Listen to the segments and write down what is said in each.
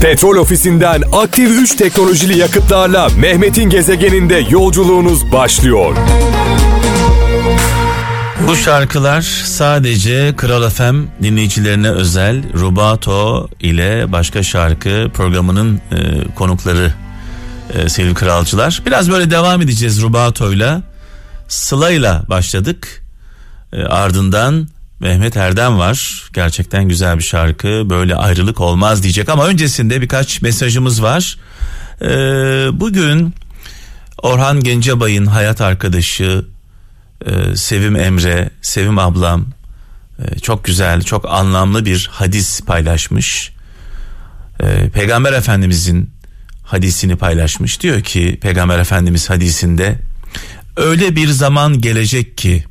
Petrol ofisinden aktif 3 teknolojili yakıtlarla Mehmet'in gezegeninde yolculuğunuz başlıyor. Bu şarkılar sadece Kral FM dinleyicilerine özel Rubato ile başka şarkı programının e, konukları e, sevgili kralcılar. Biraz böyle devam edeceğiz Rubato ile. Sıla ile başladık. E, ardından Mehmet Erdem var. Gerçekten güzel bir şarkı. Böyle ayrılık olmaz diyecek ama öncesinde birkaç mesajımız var. E, bugün Orhan Gencebay'ın hayat arkadaşı e, Sevim Emre, Sevim ablam e, çok güzel, çok anlamlı bir hadis paylaşmış. E, Peygamber Efendimizin hadisini paylaşmış. Diyor ki Peygamber Efendimiz hadisinde öyle bir zaman gelecek ki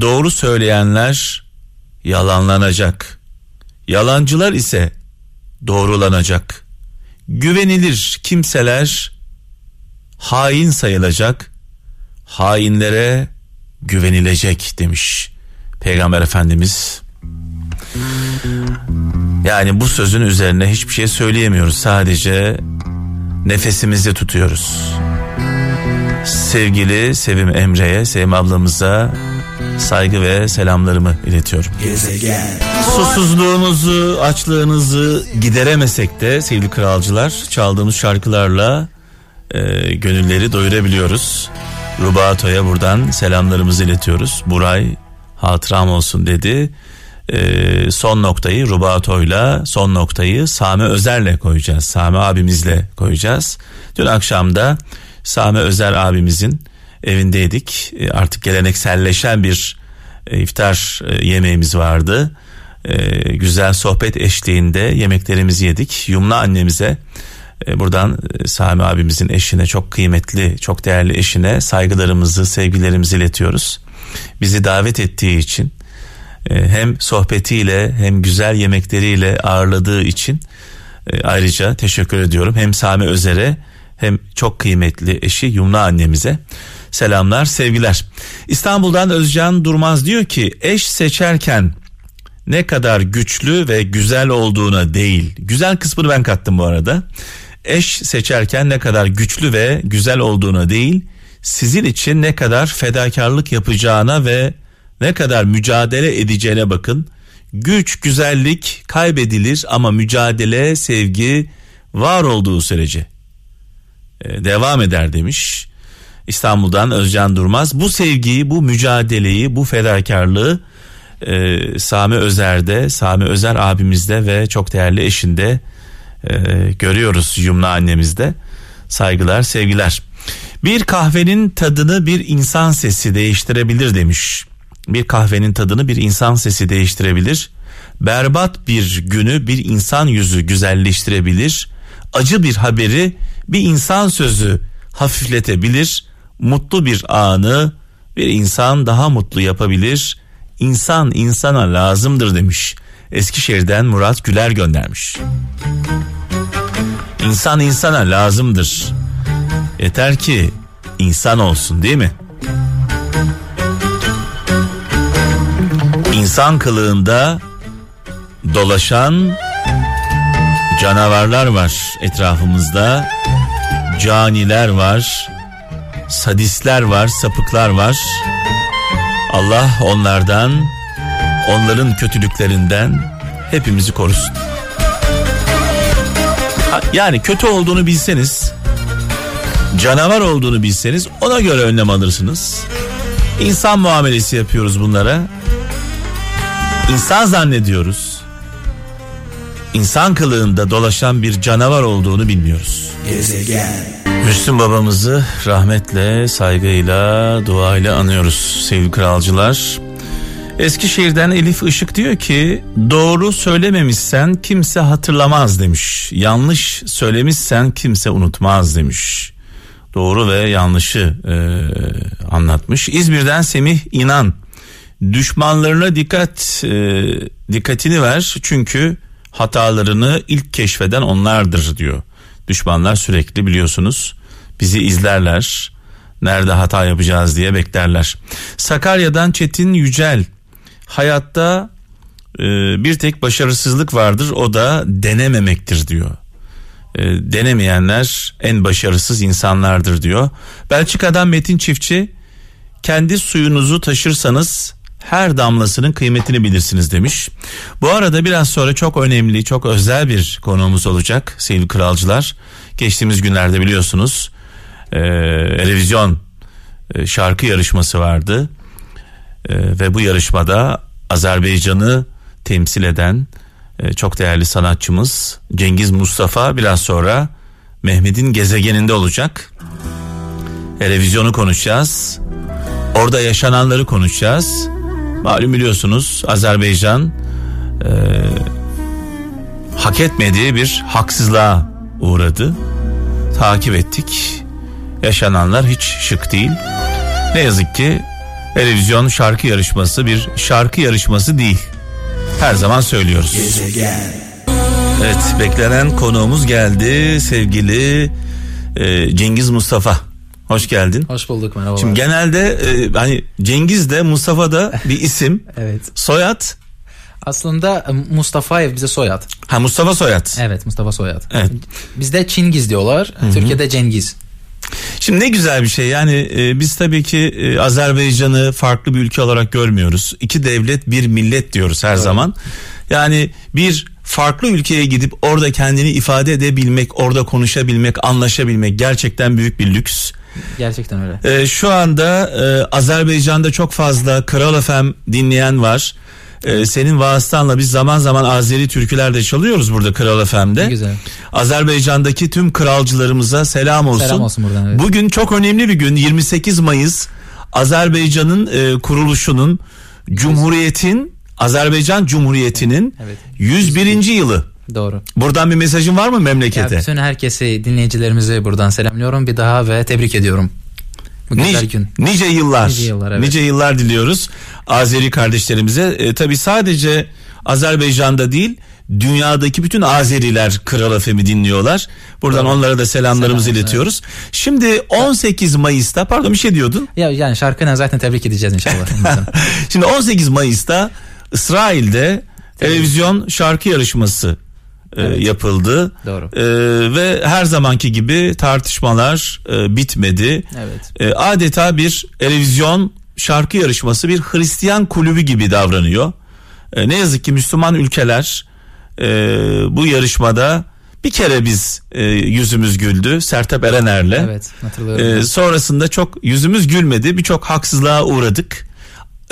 doğru söyleyenler yalanlanacak. Yalancılar ise doğrulanacak. Güvenilir kimseler hain sayılacak. Hainlere güvenilecek demiş Peygamber Efendimiz. Yani bu sözün üzerine hiçbir şey söyleyemiyoruz. Sadece nefesimizi tutuyoruz. Sevgili Sevim Emre'ye, Sevim ablamıza saygı ve selamlarımı iletiyorum. Gezegen. Susuzluğumuzu, açlığınızı gideremesek de sevgili kralcılar çaldığımız şarkılarla e, gönülleri doyurabiliyoruz. Rubato'ya buradan selamlarımızı iletiyoruz. Buray hatıram olsun dedi. Ee, son noktayı Rubato'yla son noktayı Sami Özer'le koyacağız. Sami abimizle koyacağız. Dün akşam da Sami Özer abimizin evindeydik. Ee, artık gelenekselleşen bir e, iftar e, yemeğimiz vardı. Güzel sohbet eşliğinde yemeklerimizi yedik. Yumna annemize e, buradan e, Sami abimizin eşine çok kıymetli, çok değerli eşine saygılarımızı, sevgilerimizi iletiyoruz. Bizi davet ettiği için e, hem sohbetiyle hem güzel yemekleriyle ağırladığı için ayrıca teşekkür ediyorum. Hem Sami Özer'e hem çok kıymetli eşi Yumna annemize selamlar, sevgiler. İstanbul'dan Özcan Durmaz diyor ki eş seçerken ne kadar güçlü ve güzel olduğuna değil. Güzel kısmını ben kattım bu arada eş seçerken ne kadar güçlü ve güzel olduğuna değil, sizin için ne kadar fedakarlık yapacağına ve ne kadar mücadele edeceğine bakın. Güç, güzellik kaybedilir ama mücadele, sevgi var olduğu sürece e, devam eder demiş. İstanbul'dan Özcan Durmaz bu sevgiyi, bu mücadeleyi, bu fedakarlığı e, Sami Özer'de, Sami Özer abimizde ve çok değerli eşinde e, görüyoruz Yumna annemizde. Saygılar, sevgiler. Bir kahvenin tadını bir insan sesi değiştirebilir demiş. Bir kahvenin tadını bir insan sesi değiştirebilir. Berbat bir günü bir insan yüzü güzelleştirebilir. Acı bir haberi bir insan sözü hafifletebilir. Mutlu bir anı bir insan daha mutlu yapabilir. İnsan insana lazımdır demiş. Eskişehir'den Murat Güler göndermiş. İnsan insana lazımdır. Yeter ki insan olsun değil mi? İnsan kılığında dolaşan canavarlar var etrafımızda. Caniler var, sadistler var, sapıklar var. Allah onlardan onların kötülüklerinden hepimizi korusun. Yani kötü olduğunu bilseniz, canavar olduğunu bilseniz ona göre önlem alırsınız. İnsan muamelesi yapıyoruz bunlara. İnsan zannediyoruz. İnsan kılığında dolaşan bir canavar olduğunu bilmiyoruz. Gezegen. Müslüm babamızı rahmetle, saygıyla, duayla anıyoruz sevgili kralcılar. Eskişehir'den Elif Işık diyor ki doğru söylememişsen kimse hatırlamaz demiş. Yanlış söylemişsen kimse unutmaz demiş. Doğru ve yanlışı e, anlatmış. İzmir'den Semih İnan düşmanlarına dikkat e, dikkatini ver çünkü hatalarını ilk keşfeden onlardır diyor. Düşmanlar sürekli biliyorsunuz bizi izlerler. Nerede hata yapacağız diye beklerler. Sakarya'dan Çetin Yücel hayatta e, bir tek başarısızlık vardır o da denememektir diyor. e, denemeyenler en başarısız insanlardır diyor. Belçika'dan Metin Çiftçi kendi suyunuzu taşırsanız her damlasının kıymetini bilirsiniz demiş. Bu arada biraz sonra çok önemli, çok özel bir konuğumuz olacak sevgili kralcılar. Geçtiğimiz günlerde biliyorsunuz e, televizyon e, şarkı yarışması vardı. E, ve bu yarışmada Azerbaycan'ı temsil eden e, çok değerli sanatçımız Cengiz Mustafa biraz sonra Mehmet'in gezegeninde olacak. Televizyonu konuşacağız. Orada yaşananları konuşacağız. Malum biliyorsunuz Azerbaycan e, hak etmediği bir haksızlığa uğradı. Takip ettik. Yaşananlar hiç şık değil. Ne yazık ki televizyon şarkı yarışması bir şarkı yarışması değil. Her zaman söylüyoruz. Evet beklenen konuğumuz geldi sevgili e, Cengiz Mustafa. Hoş geldin. Hoş bulduk merhaba. Şimdi genelde e, hani Cengiz de Mustafa da bir isim. evet. Soyad? Aslında e, Mustafaev bize soyad. Ha Mustafa Soyad. Evet Mustafa soyad. Evet. Bizde Çingiz diyorlar. Hı-hı. Türkiye'de Cengiz. Şimdi ne güzel bir şey yani e, biz tabii ki e, Azerbaycan'ı farklı bir ülke olarak görmüyoruz. İki devlet bir millet diyoruz her evet. zaman. Yani bir farklı ülkeye gidip orada kendini ifade edebilmek, orada konuşabilmek, anlaşabilmek gerçekten büyük bir lüks. Gerçekten öyle. Ee, şu anda e, Azerbaycan'da çok fazla Kral FM dinleyen var. Ee, senin vasıtanla biz zaman zaman Azeri türküler de çalıyoruz burada Kral FM'de. Ne güzel. Azerbaycan'daki tüm kralcılarımıza selam olsun. Selam olsun buradan. Evet. Bugün çok önemli bir gün 28 Mayıs Azerbaycan'ın e, kuruluşunun Cumhuriyetin Azerbaycan Cumhuriyeti'nin evet. 101. yılı. Doğru. Buradan bir mesajın var mı memlekete? Ya bütün herkesi dinleyicilerimizi buradan selamlıyorum bir daha ve tebrik ediyorum. Bu nice, gün. Nice yıllar. Nice yıllar, evet. nice yıllar diliyoruz Azeri kardeşlerimize. E, tabii sadece Azerbaycan'da değil dünyadaki bütün Azeriler Kral FM'i dinliyorlar. Buradan Doğru. onlara da selamlarımızı Selam, iletiyoruz. Evet. Şimdi 18 Mayıs'ta pardon bir şey diyordun. Ya yani şarkıyla zaten tebrik edeceğiz inşallah. Şimdi 18 Mayıs'ta İsrail'de televizyon şarkı yarışması e, evet. yapıldı. Doğru. E, ve her zamanki gibi tartışmalar e, bitmedi. Evet. E, adeta bir televizyon şarkı yarışması bir Hristiyan kulübü gibi davranıyor. E, ne yazık ki Müslüman ülkeler e, bu yarışmada bir kere biz e, yüzümüz güldü Sertab Erener'le. Evet hatırlıyorum. E, sonrasında çok yüzümüz gülmedi birçok haksızlığa uğradık.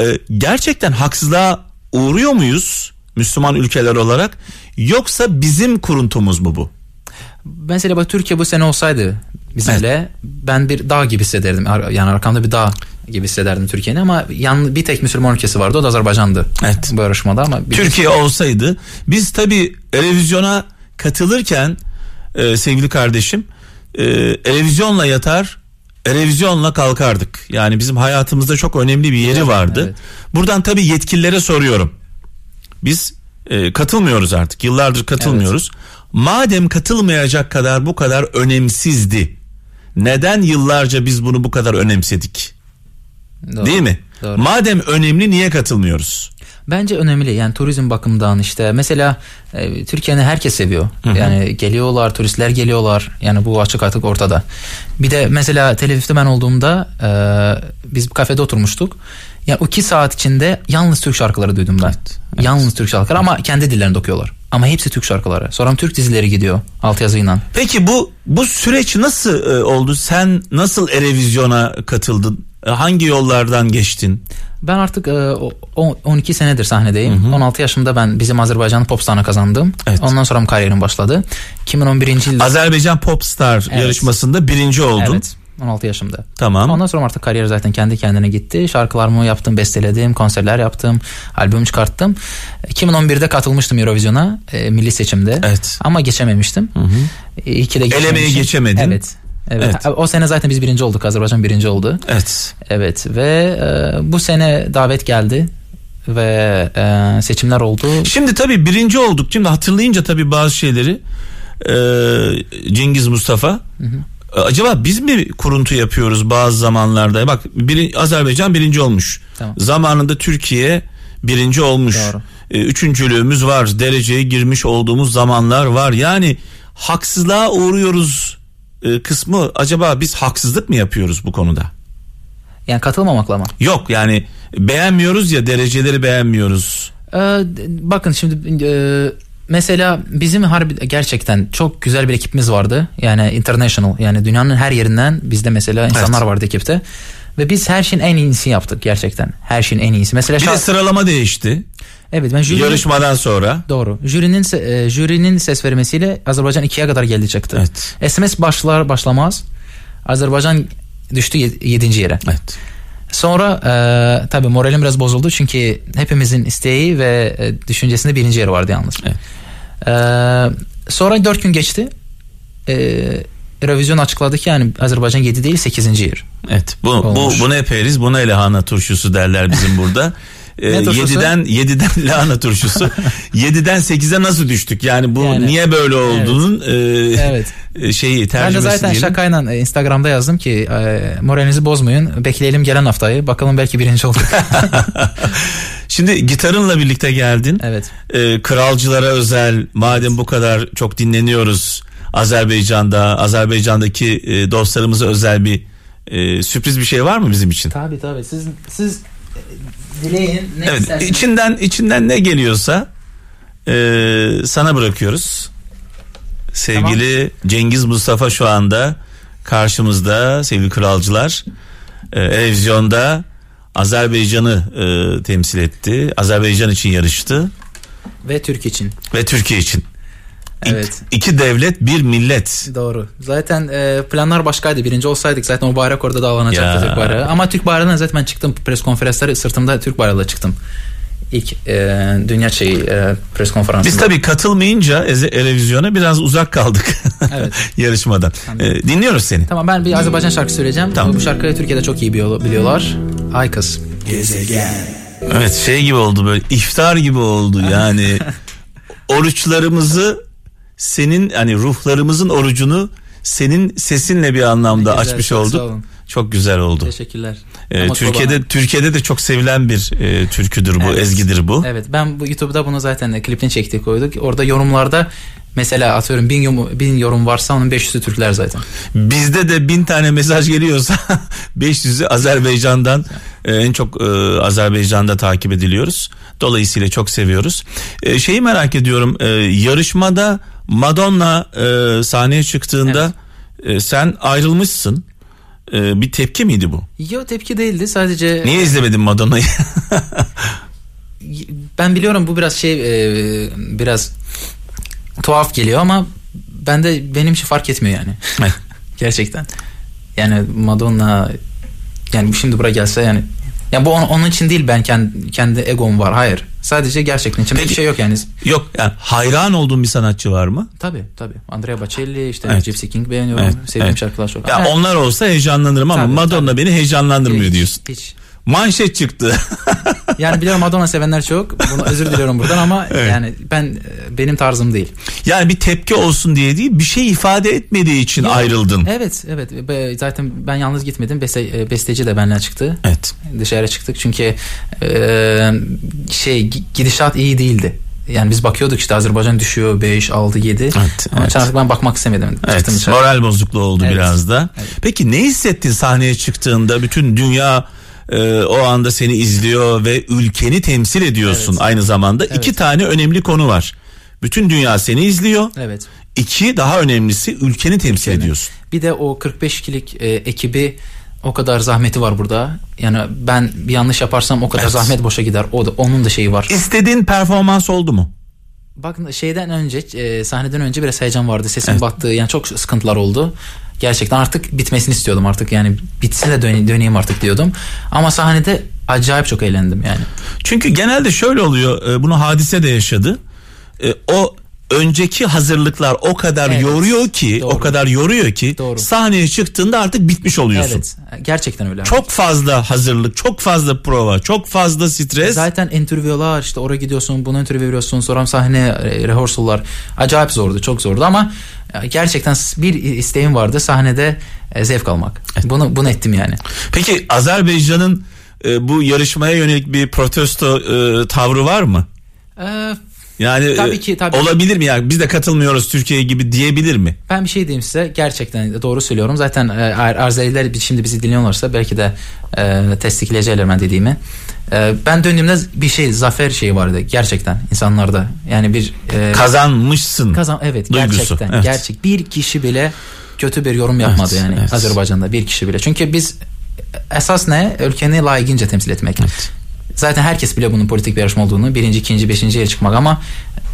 E, gerçekten haksızlığa uğruyor muyuz Müslüman ülkeler olarak yoksa bizim kuruntumuz mu bu? Mesela bak Türkiye bu sene olsaydı bizimle evet. ben bir dağ gibi hissederdim. Yani arkamda bir dağ gibi hissederdim Türkiye'nin ama yan, bir tek Müslüman ülkesi vardı o da Azerbaycan'dı. Evet. Bu yarışmada ama Türkiye bir... olsaydı biz tabi televizyona katılırken e, sevgili kardeşim e, televizyonla yatar televizyonla kalkardık. Yani bizim hayatımızda çok önemli bir yeri vardı. Evet. Buradan tabi yetkililere soruyorum. Biz e, katılmıyoruz artık. Yıllardır katılmıyoruz. Evet. Madem katılmayacak kadar bu kadar önemsizdi. Neden yıllarca biz bunu bu kadar önemsedik? Doğru. Değil mi? Doğru. Madem önemli niye katılmıyoruz? Bence önemli yani turizm bakımından işte mesela e, Türkiye'ni herkes seviyor. Hı hı. Yani geliyorlar turistler geliyorlar yani bu açık artık ortada. Bir de mesela Tel Aviv'de ben olduğumda e, biz bir kafede oturmuştuk. Yani o iki saat içinde yalnız Türk şarkıları duydum ben. Evet, evet. Yalnız Türk şarkıları ama kendi dillerinde okuyorlar. Ama hepsi Türk şarkıları. Sonra Türk dizileri gidiyor altyazıyla. Peki bu bu süreç nasıl e, oldu? Sen nasıl Erevizyon'a katıldın? E, hangi yollardan geçtin? Ben artık e, 12 senedir sahnedeyim. Hı hı. 16 yaşımda ben bizim Azerbaycan Popstar'ını kazandım. Evet. Ondan sonra kariyerim başladı. 2011. yılda Azerbaycan Popstar evet. yarışmasında birinci oldun. Evet. 16 yaşımda. Tamam. Ondan sonra artık kariyer zaten kendi kendine gitti. Şarkılarımı yaptım, besteledim, konserler yaptım, albüm çıkarttım. 2011'de katılmıştım Eurovision'a e, milli seçimde. Evet. Ama geçememiştim. Hı hı. İyi ki de Elemeyi geçemedin. Evet. Evet. evet. O sene zaten biz birinci olduk. Azerbaycan birinci oldu. Evet. Evet ve e, bu sene davet geldi ve e, seçimler oldu. Şimdi tabii birinci olduk. Şimdi hatırlayınca tabii bazı şeyleri e, Cengiz Mustafa hı hı. E, acaba biz mi kuruntu yapıyoruz bazı zamanlarda? Bak bir, Azerbaycan birinci olmuş. Tamam. Zamanında Türkiye birinci olmuş. Doğru. E, üçüncülüğümüz var. Dereceye girmiş olduğumuz zamanlar var. Yani haksızlığa uğruyoruz e, kısmı acaba biz haksızlık mı yapıyoruz bu konuda? Yani katılmamakla mı? Yok yani beğenmiyoruz ya dereceleri beğenmiyoruz. Ee, bakın şimdi e, mesela bizim harbi gerçekten çok güzel bir ekibimiz vardı. Yani international yani dünyanın her yerinden bizde mesela insanlar Evet. vardı ekipte. Ve biz her şeyin en iyisini yaptık gerçekten. Her şeyin en iyisi. Mesela Bir şa- de sıralama değişti evet ben jüri yarışmadan sonra. doğru. Jürinin e, jürinin ses vermesiyle Azerbaycan ikiye kadar geldi çıktı. Evet. SMS başlar başlamaz Azerbaycan düştü 7. yere. Evet. Sonra e, tabii moralim biraz bozuldu çünkü hepimizin isteği ve e, düşüncesinde birinci yer vardı yalnız. Evet. E, sonra dört gün geçti. E, Revizyon açıkladı ki yani Azerbaycan 7 değil 8. yer. Evet. Bu bu Olmuş. buna eperiz. Buna lahana turşusu derler bizim burada. Ne turşusu? 7'den 7'den lahana turşusu. 7'den 8'e nasıl düştük? Yani bu Yani, niye böyle olduğunun e, Evet. e, şeyi Ben de tercümesi zaten diyelim. şakayla e, Instagram'da yazdım ki e, moralinizi bozmayın. Bekleyelim gelen haftayı. Bakalım belki birinci olduk. Şimdi gitarınla birlikte geldin. evet. Ee, kralcılara özel madem bu kadar çok dinleniyoruz Azerbaycan'da Azerbaycan'daki e, dostlarımıza özel bir e, sürpriz bir şey var mı bizim için? Tabii tabii. Siz siz e, dileyin ne Evet isterseniz. içinden içinden ne geliyorsa e, sana bırakıyoruz. Sevgili Cengiz Mustafa şu anda karşımızda sevgili kralcılar e, televizyonda Azerbaycan'ı e, temsil etti. Azerbaycan için yarıştı Ve Türk için. ve Türkiye için. Evet. iki devlet bir millet. Doğru. Zaten e, planlar başkaydı. Birinci olsaydık zaten o bayrak orada dağlanacaktı Ya. Türk bayrağı. Ama Türk bayrağından zaten ben çıktım pres konferansları sırtımda Türk bayrağıyla çıktım. İlk e, dünya şeyi e, pres konferansında. Biz tabii katılmayınca televizyona biraz uzak kaldık Evet. yarışmadan. Anladım. E, dinliyoruz seni. Tamam ben bir Azerbaycan şarkı söyleyeceğim. Tamam. Bu şarkıyı Türkiye'de çok iyi biliyor- biliyorlar. Ay kız. Evet şey gibi oldu böyle iftar gibi oldu yani oruçlarımızı senin hani ruhlarımızın orucunu senin sesinle bir anlamda güzel, açmış olduk. Çok güzel oldu. Teşekkürler. Ee, Ama Türkiye'de Soba- Türkiye'de de çok sevilen bir e, türküdür bu, Evet. ezgidir bu. Evet ben bu YouTube'da bunu zaten de klipini çektik koyduk. Orada yorumlarda mesela atıyorum bin yorum, bin yorum varsa onun 500'ü Türkler zaten. Bizde de bin tane mesaj geliyorsa 500'ü Azerbaycan'dan e, en çok e, Azerbaycan'da takip ediliyoruz. Dolayısıyla çok seviyoruz. E, şeyi merak ediyorum e, yarışmada Madonna e, sahneye çıktığında e, sen ayrılmışsın. E, bir tepki miydi bu? Yo tepki değildi sadece Niye izlemedin Madonna'yı? ben biliyorum bu biraz şey e, biraz tuhaf geliyor ama ben de benim için fark etmiyor yani. Gerçekten. Yani Madonna yani şimdi buraya gelse yani ya bu onun için değil ben kendi, kendi egom var hayır. Sadece gerçekten Peki. bir şey yok yani. Yok yani hayran olduğun bir sanatçı var mı? Tabii tabii. Andrea Bocelli işte Evet. Gypsy King beğeniyorum. Evet, Sevdiğim evet. şarkılar çok. Ya Ama onlar olsa heyecanlanırım ama Tabii, Madonna beni heyecanlandırmıyor hiç, diyorsun. Hiç. Manşet çıktı. Yani biliyorum Madonna sevenler çok. Bunu özür diliyorum buradan ama Evet. yani ben e, benim tarzım değil. Yani bir tepki olsun diye değil bir şey ifade etmediği için Yok. ayrıldın. Evet evet zaten ben yalnız gitmedim Beste, e, besteci de benimle çıktı Evet. dışarı çıktık çünkü e, şey gi- gidişat iyi değildi yani biz bakıyorduk işte Azerbaycan düşüyor 5 6 7 Evet, ama evet. ben bakmak istemedim Evet, moral bozukluğu oldu Evet, biraz da. evet. Peki ne hissettin sahneye çıktığında? Bütün dünya e, o anda seni izliyor ve ülkeni temsil ediyorsun Evet. aynı zamanda. Evet. İki tane önemli konu var. Bütün dünya seni izliyor. evet İki daha önemlisi ülkeni temsil Ülkeni. ediyorsun. bir de o 45 kişilik e, ekibi o kadar zahmeti var burada yani ben bir yanlış yaparsam o kadar Evet. zahmet boşa gider o da onun da şeyi var İstediğin performans oldu mu? Bakın şeyden önce e, sahneden önce biraz heyecan vardı. Sesim Evet. battı. Yani çok sıkıntılar oldu. Gerçekten artık bitmesini istiyordum artık. Yani bitse de dön- döneyim artık diyordum. Ama sahnede acayip çok eğlendim yani. Çünkü genelde şöyle oluyor. e, Bunu hadise de yaşadı. E, O önceki hazırlıklar o kadar Evet. yoruyor ki, Doğru. o kadar yoruyor ki Doğru. sahneye çıktığında artık bitmiş oluyorsun. Evet. Gerçekten öyle. Çok fazla hazırlık, çok fazla prova, çok fazla stres. Zaten interviewlar işte oraya gidiyorsun bunu interview veriyorsun sonra sahne e, rehearsal'lar acayip zordu çok zordu ama gerçekten bir isteğim vardı sahnede e, zevk almak. Bunu bunu ettim yani. Peki Azerbaycan'ın e, bu yarışmaya yönelik bir protesto e, tavrı var mı? Ee, Yani Tabii e, ki, tabii. olabilir mi yani biz de katılmıyoruz Türkiye gibi diyebilir mi? Ben bir şey diyeyim size gerçekten doğru söylüyorum. Zaten e, Arzeliler şimdi bizi dinliyorlarsa belki de e, testikleyecekler ben dediğimi. E, ben döndüğümde bir şey zafer şeyi vardı gerçekten insanlarda. Yani bir e, Kazanmışsın. kazan evet duygusu, gerçekten evet. gerçek bir kişi bile kötü bir yorum yapmadı Evet, yani evet. Azerbaycan'da bir kişi bile. Çünkü biz esas ne? Ülkeni layıkınca temsil etmek. Zaten herkes biliyor bunun politik bir yarışma olduğunu. Birinci, ikinci, beşinci yere çıkmak ama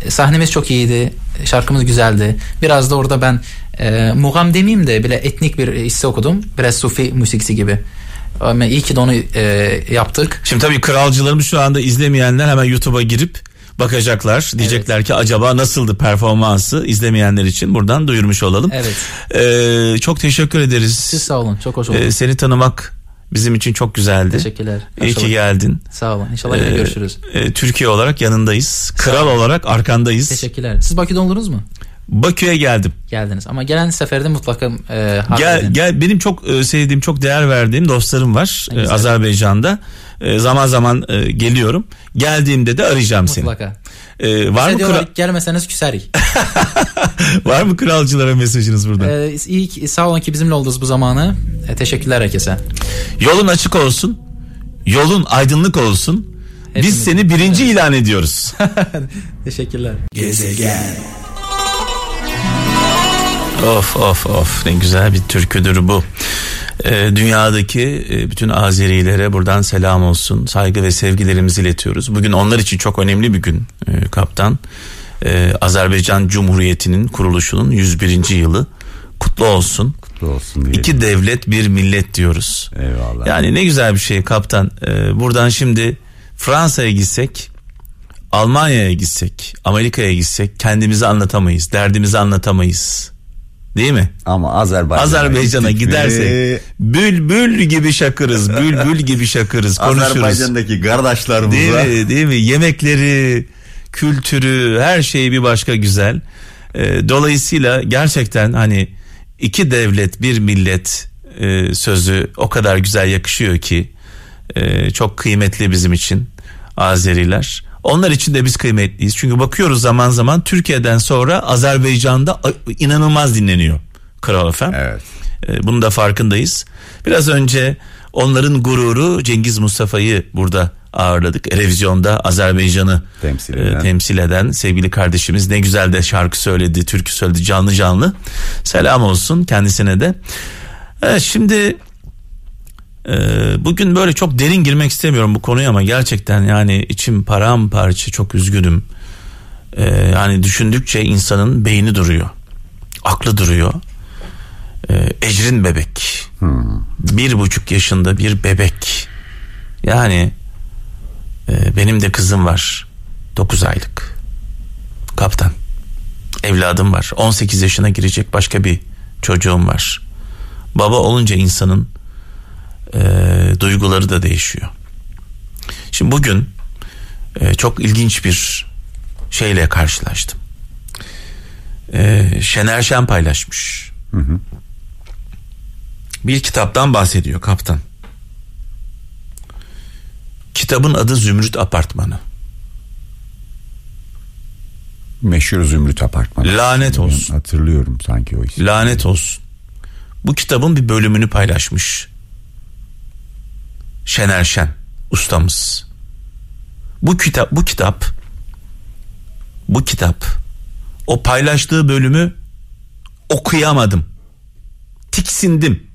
sahnemiz çok iyiydi. Şarkımız güzeldi. Biraz da orada ben e, mugam demeyeyim de bile etnik bir hisse okudum. Biraz sufi musikisi gibi. Ama iyi ki de onu e, yaptık. Şimdi tabii kralcılarımız şu anda izlemeyenler hemen YouTube'a girip bakacaklar. Diyecekler ki acaba nasıldı performansı izlemeyenler için buradan duyurmuş olalım. Evet. Ee, çok teşekkür ederiz. Siz sağ olun. Çok hoş oldu. Ee, seni tanımak bizim için çok güzeldi. Teşekkürler. İyi ki geldin. Sağ olun. İnşallah yine Ee, görüşürüz. e, Türkiye olarak yanındayız. Kral olarak arkandayız. Teşekkürler. Siz Bakü'de oldunuz mu? Bakü'ye geldim. Geldiniz. Ama gelen seferde mutlaka e, Gel edin. gel benim çok e, sevdiğim, çok değer verdiğim dostlarım var e. Azerbaycan'da. E, zaman zaman e, geliyorum. Geldiğimde de arayacağım seni. Mutlaka. E, var Size mı kral- gelmeseniz küserik. var mı kralcılara mesajınız burada? ee, iyi sağ olun ki bizimle oldunuz bu zamanı. E, teşekkürler herkese. Yolun açık olsun. Yolun aydınlık olsun. Biz Hepimiz- seni birinci ilan ediyoruz. Teşekkürler. Of of of ne güzel bir türküdür bu. Ee, dünyadaki e, bütün Azerilere buradan selam olsun. Saygı ve sevgilerimizi iletiyoruz. Bugün onlar için çok önemli bir gün e, kaptan. Ee, Azerbaycan Cumhuriyeti'nin kuruluşunun 101. yılı kutlu olsun. Kutlu olsun diye. İki devlet bir millet diyoruz. Eyvallah. Yani ne güzel bir şey kaptan. Ee, buradan şimdi Fransa'ya gitsek, Almanya'ya gitsek, Amerika'ya gitsek kendimizi anlatamayız, derdimizi anlatamayız. Değil mi? Ama Azerbaycan'a, Azerbaycan'a gittik mi, gidersek bülbül gibi şakırız, bülbül gibi şakırız, konuşuruz. Azerbaycan'daki kardeşlerimize Değil mi? Değil mi? Yemekleri, kültürü, her şeyi bir başka güzel. Ee, dolayısıyla gerçekten hani iki devlet bir millet e, sözü o kadar güzel yakışıyor ki e, çok kıymetli bizim için Azeriler. Onlar için de biz kıymetliyiz. Çünkü bakıyoruz zaman zaman Türkiye'den sonra Azerbaycan'da inanılmaz dinleniyor Kral FM. Evet. E, Bunun da farkındayız. Biraz önce onların gururu Cengiz Mustafa'yı burada ağırladık. Televizyonda Azerbaycan'ı Temsil e, eden. temsil eden sevgili kardeşimiz ne güzel de şarkı söyledi, türkü söyledi canlı canlı. Selam olsun kendisine de. Evet şimdi e, bugün böyle çok derin girmek istemiyorum bu konuya ama gerçekten yani içim paramparça çok üzgünüm. E, yani düşündükçe insanın beyni duruyor. Aklı duruyor. E, Ecrin bebek. Bir buçuk yaşında bir bebek. Yani e, benim de kızım var. 9 aylık. Kaptan. Evladım var. 18 yaşına girecek başka bir çocuğum var. Baba olunca insanın e, duyguları da değişiyor. Şimdi bugün e, çok ilginç bir şeyle karşılaştım. E, Şener Şen paylaşmış. Bir kitaptan bahsediyor kaptan. Kitabın adı Zümrüt Apartmanı. Meşhur Zümrüt Apartmanı. Lanet olsun. Hatırlıyorum sanki o ismi. Lanet olsun. Bu kitabın bir bölümünü paylaşmış. Şener Şen ustamız. Bu kitap bu kitap bu kitap o paylaştığı bölümü okuyamadım. Tiksindim.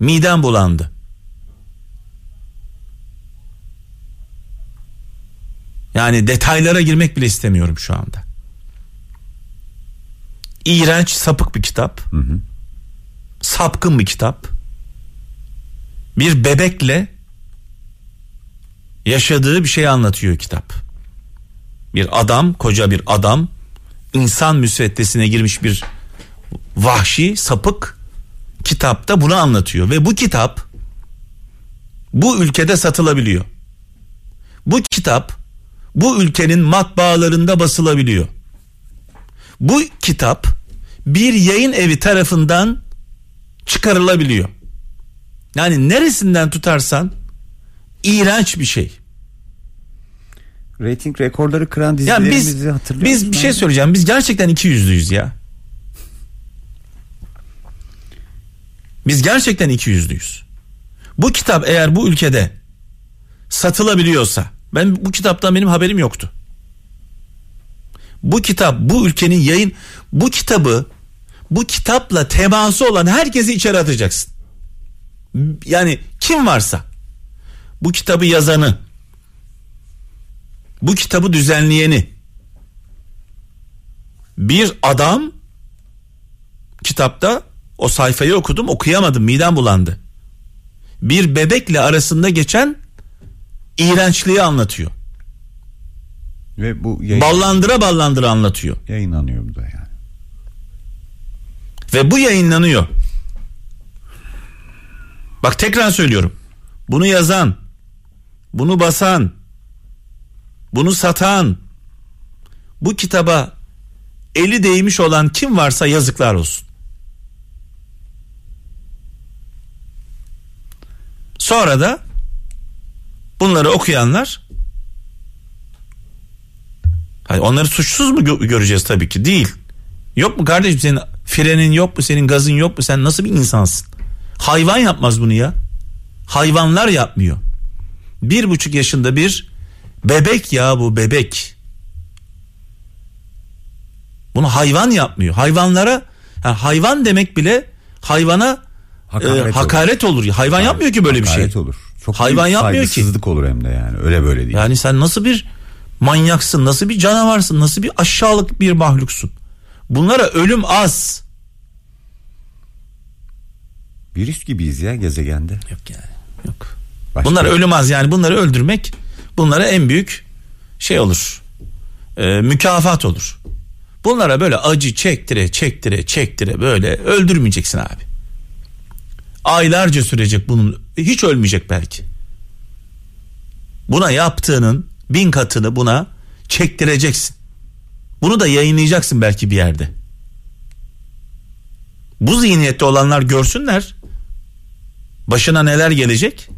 Midem bulandı. Yani detaylara girmek bile istemiyorum şu anda. İğrenç sapık bir kitap. Sapkın bir kitap. Bir bebekle yaşadığı bir şey anlatıyor kitap. Bir adam, koca bir adam insan müsveddesine girmiş bir vahşi, sapık kitapta bunu anlatıyor ve bu kitap bu ülkede satılabiliyor. Bu kitap bu ülkenin matbaalarında basılabiliyor. Bu kitap bir yayın evi tarafından çıkarılabiliyor. Yani neresinden tutarsan iğrenç bir şey. Rating rekorları kıran dizilerimizi biz hatırlıyor biz bir şey söyleyeceğim. Biz gerçekten iki yüzlüyüz ya. Biz gerçekten iki yüzlüyüz. Bu kitap eğer bu ülkede satılabiliyorsa ben bu kitaptan benim haberim yoktu. Bu kitap bu ülkenin yayın bu kitabı bu kitapla teması olan herkesi içeri atacaksın. Yani kim varsa bu kitabı yazanı bu kitabı düzenleyeni bir adam kitapta o sayfayı okudum okuyamadım midem bulandı. Bir bebekle arasında geçen iğrençliği anlatıyor. Ve bu yayın, Ballandıra ballandıra anlatıyor. yayınlanıyor bu da yani. Ve bu yayınlanıyor. Bak tekrar söylüyorum. Bunu yazan, bunu basan, bunu satan, bu kitaba eli değmiş olan kim varsa yazıklar olsun. Sonra da bunları okuyanlar Hayır, onları suçsuz mu gö- göreceğiz tabii ki değil. Yok mu kardeşim senin frenin yok mu senin gazın yok mu sen nasıl bir insansın? Hayvan yapmaz bunu ya. Hayvanlar yapmıyor. Bir buçuk yaşında bir bebek ya bu bebek. Bunu hayvan yapmıyor. Hayvanlara ha, hayvan demek bile hayvana Hakaret e, olur. hakaret olur. Hayvan yapmıyor ki böyle bir şey. Hakaret olur. Çok Hayvan yapmıyor ki. olur hem de yani. Öyle böyle değil. Yani sen nasıl bir manyaksın, nasıl bir canavarsın, nasıl bir aşağılık bir mahluksun. Bunlara ölüm az. Virüs gibiyiz ya gezegende. Yok yani. Yok. Başka- Bunlar ölüm az yani bunları öldürmek bunlara en büyük şey olur. Ee, mükafat olur. Bunlara böyle acı çektire çektire çektire böyle öldürmeyeceksin abi. Aylarca sürecek bunun hiç ölmeyecek belki. Buna yaptığının bin katını buna çektireceksin. Bunu da yayınlayacaksın belki bir yerde. Bu zihniyette olanlar görsünler. Başına neler gelecek?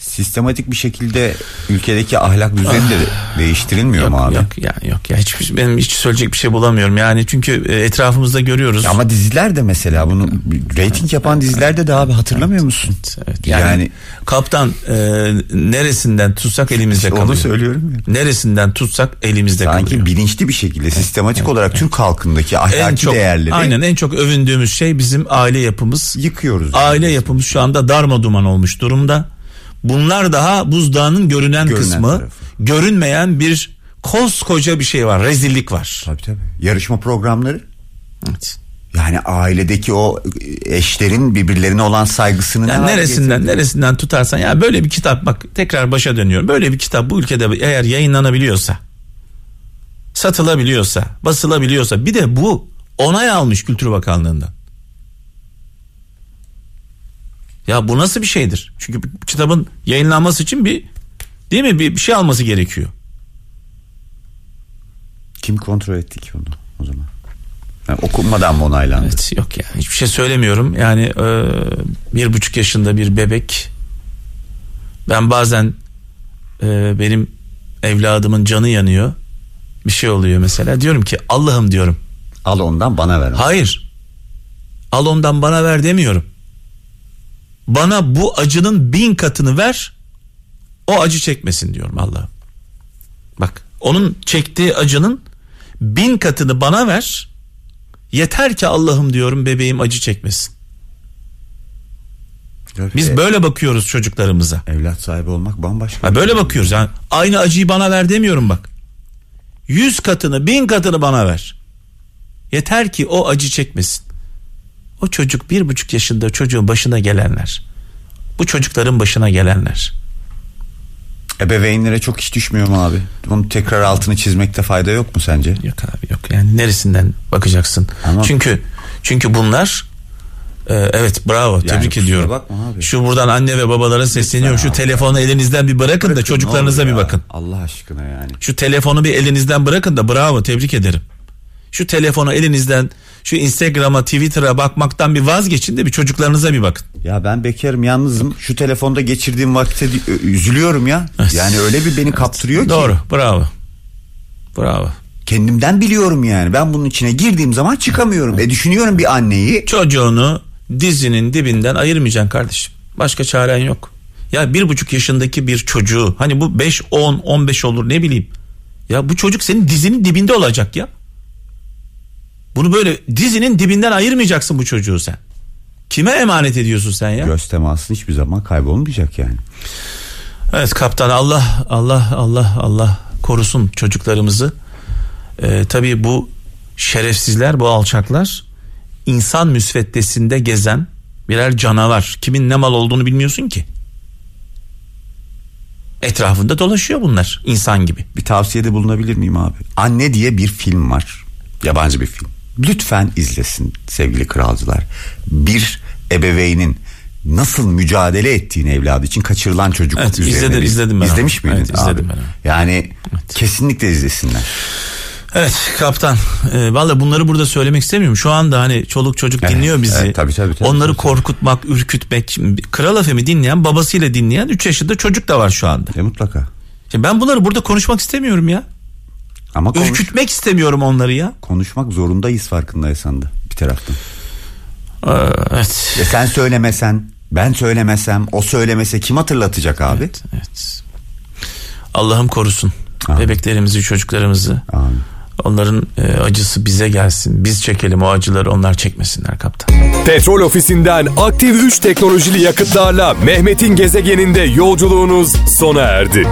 Sistematik bir şekilde ülkedeki ahlak düzeni de değiştirilmiyor Yok mu abi? yok yani yok ya hiç benim hiç söyleyecek bir şey bulamıyorum yani çünkü e, etrafımızda görüyoruz. Ama diziler de mesela bunu rating yapan dizilerde de abi hatırlamıyor musun? Evet, yani, Yani- kaptan e, neresinden tutsak elimizde İşte kalıyor. onu söylüyorum ya. Neresinden tutsak elimizde Sanki kalıyor. bilinçli bir şekilde sistematik olarak Türk halkındaki ahlaki en çok değerleri aynen en çok övündüğümüz şey bizim aile yapımız. yıkıyoruz. Aile yapımız şu anda darma duman olmuş durumda. Bunlar daha buzdağının görünen, Görünen kısmı. tarafı. Görünmeyen bir koskoca bir şey var. Rezillik var. Tabii tabii. Yarışma programları Evet. yani ailedeki o eşlerin birbirlerine olan saygısını Yani neresinden getirdi? neresinden tutarsan ya böyle bir kitap bak tekrar başa dönüyorum. Böyle bir kitap bu ülkede eğer yayınlanabiliyorsa satılabiliyorsa basılabiliyorsa bir de bu onay almış Kültür Bakanlığı'ndan. Ya bu nasıl bir şeydir? Çünkü kitabın yayınlanması için bir değil mi bir, bir şey alması gerekiyor. Kim kontrol etti ki onu o zaman? Yani okunmadan mı onaylandı? Evet yok ya hiçbir şey söylemiyorum. Yani e, bir buçuk yaşında bir bebek ben bazen e, benim evladımın canı yanıyor. Bir şey oluyor mesela diyorum ki Allah'ım diyorum. Al ondan bana ver. Hayır al ondan bana ver demiyorum. Bana bu acının bin katını ver o acı çekmesin diyorum Allah'ım. Bak onun çektiği acının bin katını bana ver. Yeter ki Allah'ım diyorum bebeğim acı çekmesin. Biz E, böyle bakıyoruz çocuklarımıza. evlat sahibi olmak bambaşka. Ha, böyle bakıyoruz. Yani aynı acıyı bana ver demiyorum bak. Yüz katını, bin katını bana ver. Yeter ki o acı çekmesin. O çocuk bir buçuk yaşında çocuğun başına gelenler. Bu çocukların başına gelenler. Ebeveynlere çok iş düşmüyor mu abi? Onun tekrar altını çizmekte fayda yok mu sence? Yok abi yok yani neresinden bakacaksın. Ama- Çünkü çünkü bunlar e, evet bravo tebrik kusura ediyorum. bakma abi. Şu buradan anne ve babalara sesleniyorum. Şu abi. telefonu elinizden bir bırakın, da Bırakın, çocuklarınıza ne bir bakın. Allah aşkına yani. Şu telefonu bir elinizden bırakın da bravo tebrik ederim. Şu telefonu elinizden şu Instagram'a, Twitter'a bakmaktan bir vazgeçin de bir çocuklarınıza bir bakın. Ya ben bekarım yalnızım. Şu telefonda geçirdiğim vakitte di- üzülüyorum ya. Yani öyle bir beni kaptırıyor ki. Doğru, bravo. Bravo. Kendimden biliyorum yani. Ben bunun içine girdiğim zaman çıkamıyorum. E düşünüyorum bir anneyi. Çocuğunu dizinin dibinden ayırmayacaksın kardeşim. Başka çaren yok. Ya bir buçuk yaşındaki bir çocuğu hani bu 5, 10, 15 olur ne bileyim. Ya bu çocuk senin dizinin dibinde olacak ya. Bunu böyle dizinin dibinden ayırmayacaksın bu çocuğu sen. Kime emanet ediyorsun sen ya? Göz temasın hiçbir zaman kaybolmayacak yani. Evet kaptan Allah Allah Allah Allah korusun çocuklarımızı. Ee, tabii bu şerefsizler bu alçaklar insan müsveddesinde gezen birer canavar. Kimin ne mal olduğunu bilmiyorsun ki. Etrafında dolaşıyor bunlar insan gibi. Bir tavsiyede bulunabilir miyim abi? Anne diye bir film var. Yabancı bir film. Lütfen izlesin sevgili kralcılar. Bir ebeveynin nasıl mücadele ettiğini evladı için kaçırılan çocuk Evet, üzerine. izledim- izledim ben İzlemiş miydin Evet, izledim abi? ben. Yani kesinlikle izlesinler. Evet kaptan e, valla bunları burada söylemek istemiyorum. Şu anda hani çoluk çocuk Evet, dinliyor bizi. evet, tabii, tabii, tabii, Onları tabii, korkutmak, ürkütmek. Kral FM'i dinleyen babasıyla dinleyen 3 yaşında çocuk da var şu anda. E mutlaka. Şimdi ben bunları burada konuşmak istemiyorum ya. Ama konuş- Ürkütmek istemiyorum onları ya. konuşmak zorundayız farkındaysan da bir taraftan. Ee, evet. E sen söylemesen, ben söylemesem, o söylemese kim hatırlatacak abi? Evet, evet. Allah'ım korusun Amin. bebeklerimizi, çocuklarımızı. Amin. Onların e, acısı bize gelsin. Biz çekelim o acıları onlar çekmesinler kaptan. Petrol ofisinden aktif 3 teknolojili yakıtlarla Mehmet'in gezegeninde yolculuğunuz sona erdi.